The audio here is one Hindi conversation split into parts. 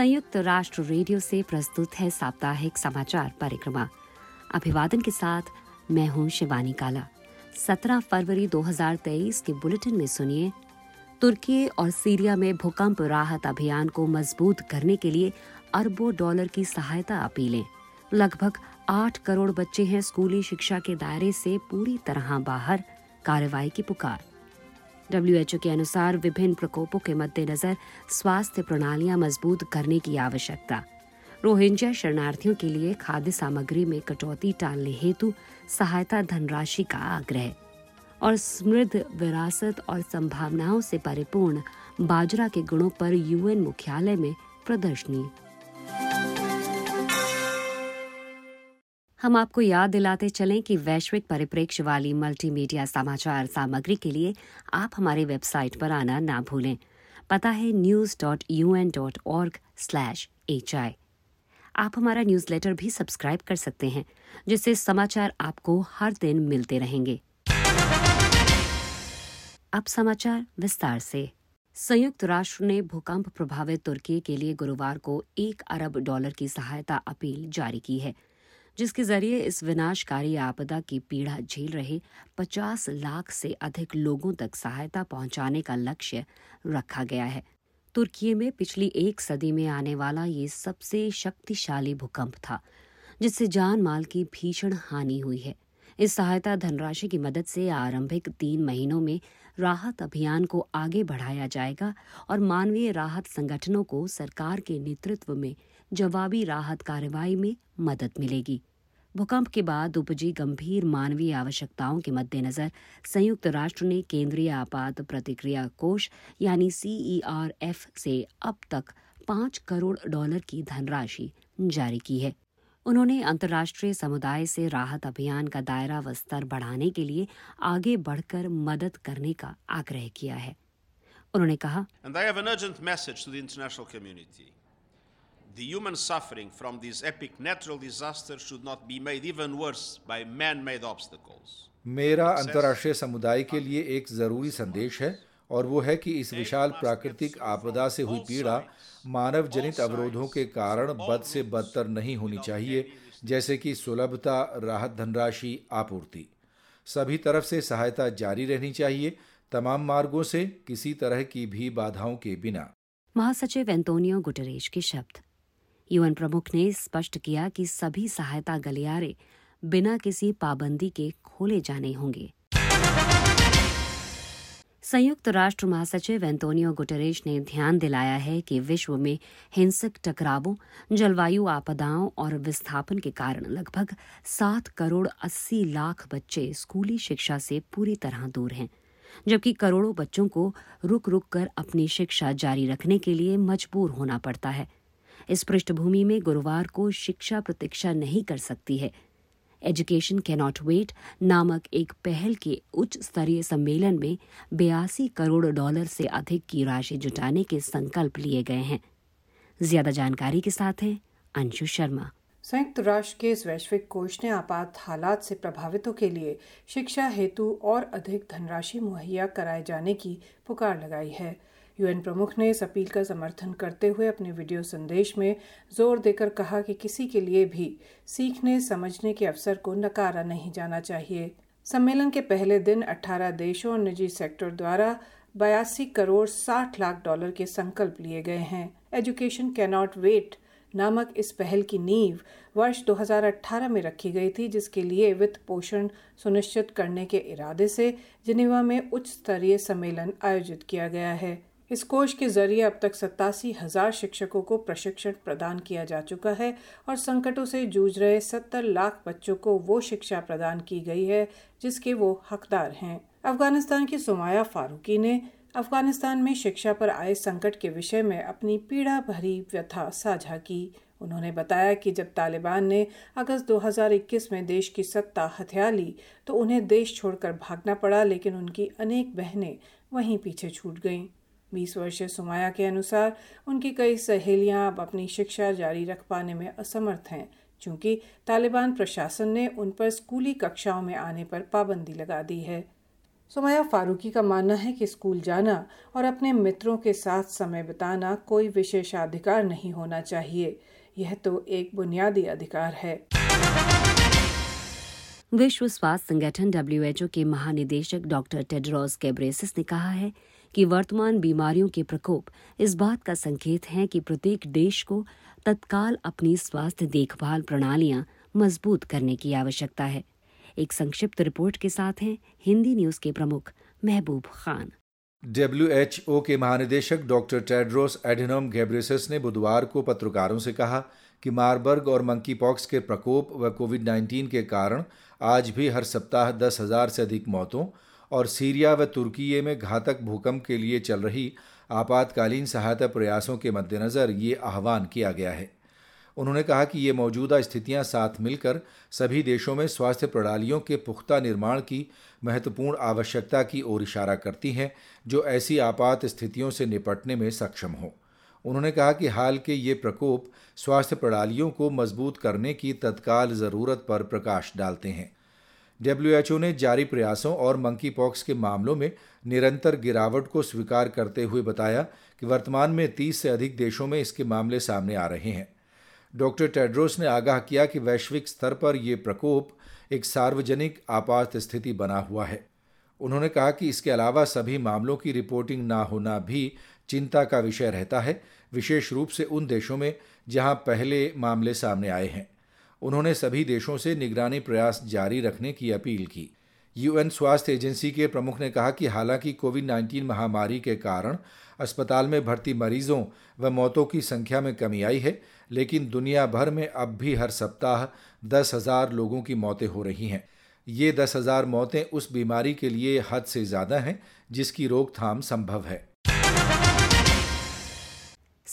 संयुक्त राष्ट्र रेडियो से प्रस्तुत है साप्ताहिक समाचार परिक्रमा। अभिवादन के साथ मैं हूँ शिवानी काला। 17 फरवरी 2023 के बुलेटिन में सुनिए, तुर्की और सीरिया में भूकंप राहत अभियान को मज़बूत करने के लिए अरबों डॉलर की सहायता अपीलें। लगभग आठ करोड़ बच्चे हैं स्कूली शिक्षा के दायरे से पूरी तरह बाहर, कार्रवाई की पुकार। डब्ल्यूएचओ के अनुसार विभिन्न प्रकोपों के मद्देनजर स्वास्थ्य प्रणालियाँ मज़बूत करने की आवश्यकता। रोहिंग्या शरणार्थियों के लिए खाद्य सामग्री में कटौती टालने हेतु सहायता धनराशि का आग्रह और समृद्ध विरासत और संभावनाओं से परिपूर्ण बाजरा के गुणों पर यूएन मुख्यालय में प्रदर्शनी। हम आपको याद दिलाते चलें कि वैश्विक परिप्रेक्ष्य वाली मल्टीमीडिया समाचार सामग्री के लिए आप हमारी वेबसाइट पर आना ना भूलें। पता है news dot U N dot org slash H I आप हमारा न्यूज़लेटर भी सब्सक्राइब कर सकते हैं, जिससे समाचार आपको हर दिन मिलते रहेंगे। अब समाचार विस्तार से। संयुक्त राष्ट्र ने भूकंप प्रभावित तुर्की के लिए गुरुवार को एक अरब डॉलर की सहायता अपील जारी की है। जिसके ज़रिए इस विनाशकारी आपदा की पीड़ा झेल रहे 50 लाख से अधिक लोगों तक सहायता पहुँचाने का लक्ष्य रखा गया है। तुर्की में पिछली एक सदी में आने वाला ये सबसे शक्तिशाली भूकंप था, जिससे जान माल की भीषण हानि हुई है। इस सहायता धनराशि की मदद से आरंभिक तीन महीनों में राहत अभियान को आगे बढ़ाया जाएगा और मानवीय राहत संगठनों को सरकार के नेतृत्व में जवाबी राहत कार्रवाई में मदद मिलेगी। भूकंप के बाद उपजी गंभीर मानवीय आवश्यकताओं के मद्देनजर संयुक्त राष्ट्र ने केंद्रीय आपात प्रतिक्रिया कोष, यानी सीईआरएफ से अब तक पाँच करोड़ डॉलर की धनराशि जारी की है। उन्होंने अंतर्राष्ट्रीय समुदाय से राहत अभियान का दायरा व स्तर बढ़ाने के लिए आगे बढ़कर मदद करने का आग्रह किया है। उन्होंने कहा The human suffering from these epic natural disasters should not be made even worse by man-made obstacles. मेरा अंतर्राष्ट्रीय समुदाय के लिए एक ज़रूरी संदेश है और वो है कि इस विशाल प्राकृतिक आपदा से हुई पीड़ा मानव जनित अवरोधों के कारण बद से बदतर नहीं होनी चाहिए जैसे कि सुलभता राहत धनराशि आपूर्ति। सभी तरफ़ से सहायता जारी रहनी चाहिए तमाम मार्गों से किसी तरह की भी बाधाओं के बिना। महासचिव एंटोनियो गुटरेश के शब्द। यूएन प्रमुख ने स्पष्ट किया कि सभी सहायता गलियारे बिना किसी पाबंदी के खोले जाने होंगे। संयुक्त राष्ट्र महासचिव एंटोनियो गुटरेश ने ध्यान दिलाया है कि विश्व में हिंसक टकरावों, जलवायु आपदाओं और विस्थापन के कारण लगभग सात करोड़ अस्सी लाख बच्चे स्कूली शिक्षा से पूरी तरह दूर हैं, जबकि करोड़ों बच्चों को रुक रुक कर अपनी शिक्षा जारी रखने के लिए मजबूर होना पड़ता है। इस पृष्ठभूमि में गुरुवार को शिक्षा प्रतीक्षा नहीं कर सकती है। एजुकेशन कैनॉट वेट नामक एक पहल के उच्च स्तरीय सम्मेलन में बयासी करोड़ डॉलर से अधिक की राशि जुटाने के संकल्प लिए गए हैं। ज़्यादा जानकारी के साथ है अंशु शर्मा। संयुक्त राष्ट्र के इस वैश्विक कोष ने आपात हालात से प्रभावितों के लिए शिक्षा हेतु और अधिक धनराशि मुहैया कराए जाने की पुकार लगाई है। यूएन प्रमुख ने इस अपील का समर्थन करते हुए अपने वीडियो संदेश में ज़ोर देकर कहा कि किसी के लिए भी सीखने, समझने के अवसर को नकारा नहीं जाना चाहिए। सम्मेलन के पहले दिन 18 देशों और निजी सेक्टर द्वारा बयासी करोड़ 60 लाख डॉलर के संकल्प लिए गए हैं। एजुकेशन कैनॉट वेट नामक इस पहल की नींव वर्ष 2018 में रखी गई थी, जिसके लिए वित्त पोषण सुनिश्चित करने के इरादे से जिनेवा में उच्च स्तरीय सम्मेलन आयोजित किया गया है। इस कोष के ज़रिए अब तक सत्तासी हज़ार शिक्षकों को प्रशिक्षण प्रदान किया जा चुका है और संकटों से जूझ रहे सत्तर लाख बच्चों को वो शिक्षा प्रदान की गई है जिसके वो हकदार हैं। अफ़गानिस्तान की सुमाया फारूकी ने अफ़गानिस्तान में शिक्षा पर आए संकट के विषय में अपनी पीड़ा भरी व्यथा साझा की। उन्होंने बताया कि जब तालिबान ने अगस्त 2021 में देश की सत्ता हथिया ली तो उन्हें देश छोड़कर भागना पड़ा, लेकिन उनकी अनेक बहनें वहीं पीछे छूट गईं। बीस वर्षीय सुमाया के अनुसार उनकी कई सहेलियाँ अब अपनी शिक्षा जारी रख पाने में असमर्थ हैं क्योंकि तालिबान प्रशासन ने उन पर स्कूली कक्षाओं में आने पर पाबंदी लगा दी है। सुमाया फारूकी का मानना है कि स्कूल जाना और अपने मित्रों के साथ समय बिताना कोई विशेषाधिकार नहीं होना चाहिए। यह तो एक बुनियादी अधिकार है। विश्व स्वास्थ्य संगठन डब्ल्यूएचओ के महानिदेशक डॉक्टर टेड्रोस केब्रेसिस ने कहा है कि वर्तमान बीमारियों के प्रकोप इस बात का संकेत है कि प्रत्येक देश को तत्काल अपनी स्वास्थ्य देखभाल प्रणालियाँ मज़बूत करने की आवश्यकता है। एक संक्षिप्त रिपोर्ट के साथ हैं हिंदी न्यूज़ के प्रमुख महबूब खान। डब्ल्यूएचओ के महानिदेशक डॉक्टर टेड्रोस एडिनोम गैब्रेसस ने बुधवार को पत्रकारों से कहा कि मारबर्ग और मंकी पॉक्स के प्रकोप व कोविड 19 के कारण आज भी हर सप्ताह दस हज़ार से अधिक मौतों और सीरिया व तुर्की में घातक भूकंप के लिए चल रही आपातकालीन सहायता प्रयासों के मद्देनज़र ये आह्वान किया गया है। उन्होंने कहा कि ये मौजूदा स्थितियाँ साथ मिलकर सभी देशों में स्वास्थ्य प्रणालियों के पुख्ता निर्माण की महत्वपूर्ण आवश्यकता की ओर इशारा करती हैं, जो ऐसी आपात स्थितियों से निपटने में सक्षम हो। उन्होंने कहा कि हाल के ये प्रकोप स्वास्थ्य प्रणालियों को मज़बूत करने की तत्काल ज़रूरत पर प्रकाश डालते हैं। डब्ल्यूएचओ ने जारी प्रयासों और मंकी पॉक्स के मामलों में निरंतर गिरावट को स्वीकार करते हुए बताया कि वर्तमान में 30 से अधिक देशों में इसके मामले सामने आ रहे हैं। डॉक्टर टेड्रोस ने आगाह किया कि वैश्विक स्तर पर यह प्रकोप एक सार्वजनिक आपात स्थिति बना हुआ है। उन्होंने कहा कि इसके अलावा सभी मामलों की रिपोर्टिंग ना होना भी चिंता का विषय रहता है, विशेष रूप से उन देशों में जहाँ पहले मामले सामने आए हैं। उन्होंने सभी देशों से निगरानी प्रयास जारी रखने की अपील की। यूएन स्वास्थ्य एजेंसी के प्रमुख ने कहा कि हालाँकि कोविड 19 महामारी के कारण अस्पताल में भर्ती मरीजों व मौतों की संख्या में कमी आई है, लेकिन दुनिया भर में अब भी हर सप्ताह दस हज़ार लोगों की मौतें हो रही हैं। ये दस हज़ार मौतें उस बीमारी के लिए हद से ज़्यादा हैं जिसकी रोकथाम संभव है।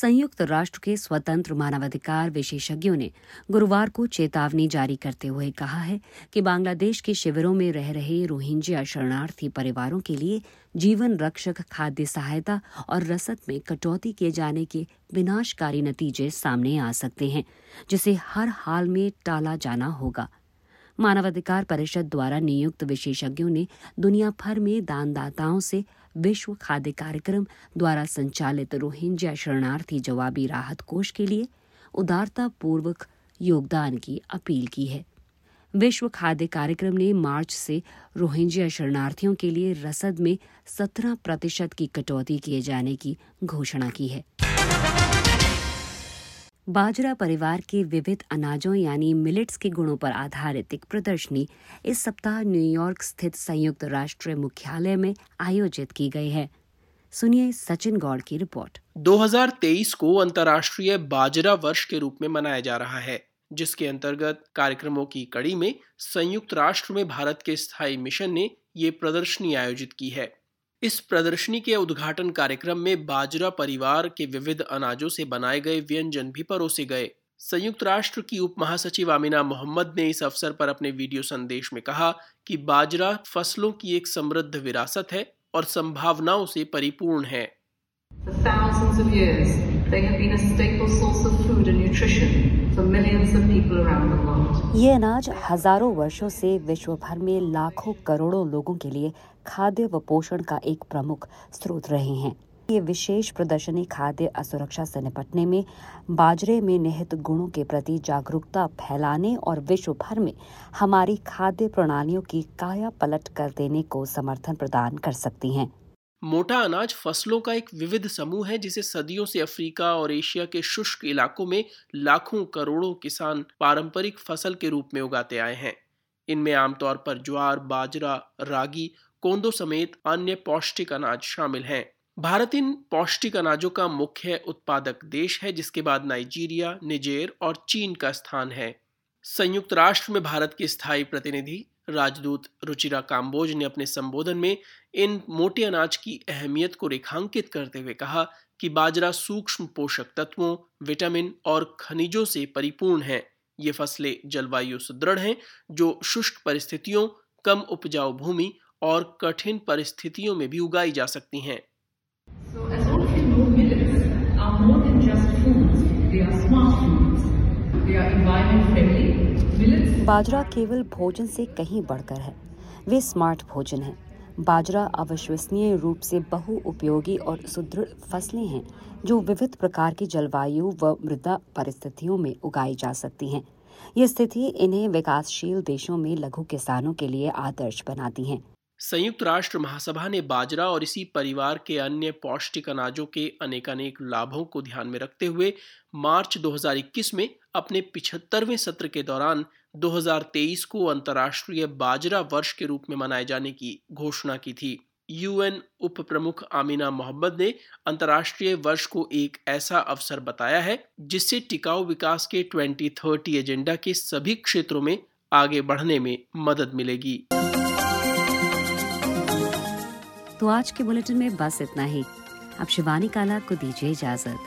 संयुक्त राष्ट्र के स्वतंत्र मानवाधिकार विशेषज्ञों ने गुरुवार को चेतावनी जारी करते हुए कहा है कि बांग्लादेश के शिविरों में रह रहे रोहिंग्या शरणार्थी परिवारों के लिए जीवन रक्षक खाद्य सहायता और रसद में कटौती किए जाने के विनाशकारी नतीजे सामने आ सकते हैं, जिसे हर हाल में टाला जाना होगा। मानवाधिकार परिषद द्वारा नियुक्त विशेषज्ञों ने दुनिया भर में दानदाताओं से विश्व खाद्य कार्यक्रम द्वारा संचालित रोहिंग्या शरणार्थी जवाबी राहत कोष के लिए उदारता पूर्वक योगदान की अपील की है। विश्व खाद्य कार्यक्रम ने मार्च से रोहिंग्या शरणार्थियों के लिए रसद में 17 प्रतिशत की कटौती किए जाने की घोषणा की है। बाजरा परिवार के विविध अनाजों यानी मिलेट्स के गुणों पर आधारित एक प्रदर्शनी इस सप्ताह न्यूयॉर्क स्थित संयुक्त राष्ट्र मुख्यालय में आयोजित की गई है। सुनिए सचिन गौड़ की रिपोर्ट। 2023 को अंतर्राष्ट्रीय बाजरा वर्ष के रूप में मनाया जा रहा है, जिसके अंतर्गत कार्यक्रमों की कड़ी में संयुक्त राष्ट्र में भारत के स्थायी मिशन ने ये प्रदर्शनी आयोजित की है। इस प्रदर्शनी के उद्घाटन कार्यक्रम में बाजरा परिवार के विविध अनाजों से बनाए गए व्यंजन भी परोसे गए। संयुक्त राष्ट्र की उप महासचिव आमिना मोहम्मद ने इस अवसर पर अपने वीडियो संदेश में कहा कि बाजरा फ़सलों की एक समृद्ध विरासत है और संभावनाओं से परिपूर्ण है। For thousands of years, they have been a staple source of food and nutrition ये अनाज हज़ारों वर्षों से विश्व भर में लाखों करोड़ों लोगों के लिए खाद्य व पोषण का एक प्रमुख स्रोत रहे हैं। ये विशेष प्रदर्शनी खाद्य असुरक्षा से निपटने में, बाजरे में निहित गुणों के प्रति जागरूकता फैलाने और विश्व भर में हमारी खाद्य प्रणालियों की काया पलट कर देने को समर्थन प्रदान कर सकती हैं। मोटा अनाज फ़सलों का एक विविध समूह है, जिसे सदियों से अफ्रीका और एशिया के शुष्क इलाकों में लाखों करोड़ों किसान पारंपरिक फ़सल के रूप में उगाते आए हैं। इनमें आमतौर पर ज्वार, बाजरा, रागी कोंदो समेत अन्य पौष्टिक अनाज शामिल हैं। भारत इन पौष्टिक अनाजों का मुख्य उत्पादक देश है, जिसके बाद नाइजीरिया, निजेर और चीन का स्थान है। संयुक्त राष्ट्र में भारत के स्थायी प्रतिनिधि राजदूत रुचिरा काम्बोज ने अपने संबोधन में इन मोटे अनाज की अहमियत को रेखांकित करते हुए कहा कि बाजरा सूक्ष्म पोषक तत्वों, विटामिन और खनिजों से परिपूर्ण है। ये फ़सलें जलवायु सुदृढ़ हैं, जो शुष्क परिस्थितियों, कम उपजाऊ भूमि और कठिन परिस्थितियों में भी उगाई जा सकती हैं। बाजरा केवल भोजन से कहीं बढ़कर है। वे स्मार्ट भोजन है। बाजरा अविश्वसनीय रूप से बहु उपयोगी और सुदृढ़ फ़सलें हैं जो विविध प्रकार की जलवायु व मृदा परिस्थितियों में उगाई जा सकती हैं। ये स्थिति इन्हें विकासशील देशों में लघु किसानों के लिए आदर्श बनाती हैं। संयुक्त राष्ट्र महासभा ने बाजरा और इसी परिवार के अन्य पौष्टिक अनाजों के अनेकानेक लाभों को ध्यान में रखते हुए मार्च 2021 में अपने पिछहत्तरवें सत्र के दौरान 2023 को अंतर्राष्ट्रीय बाजरा वर्ष के रूप में मनाए जाने की घोषणा की थी। यूएन उप प्रमुख आमीना मोहम्मद ने अंतर्राष्ट्रीय वर्ष को एक ऐसा अवसर बताया है, जिससे टिकाऊ विकास के 2030 एजेंडा के सभी क्षेत्रों में आगे बढ़ने में मदद मिलेगी। तो आज के बुलेटिन में बस इतना ही। अब शिवानी काला को दीजिए इजाज़त।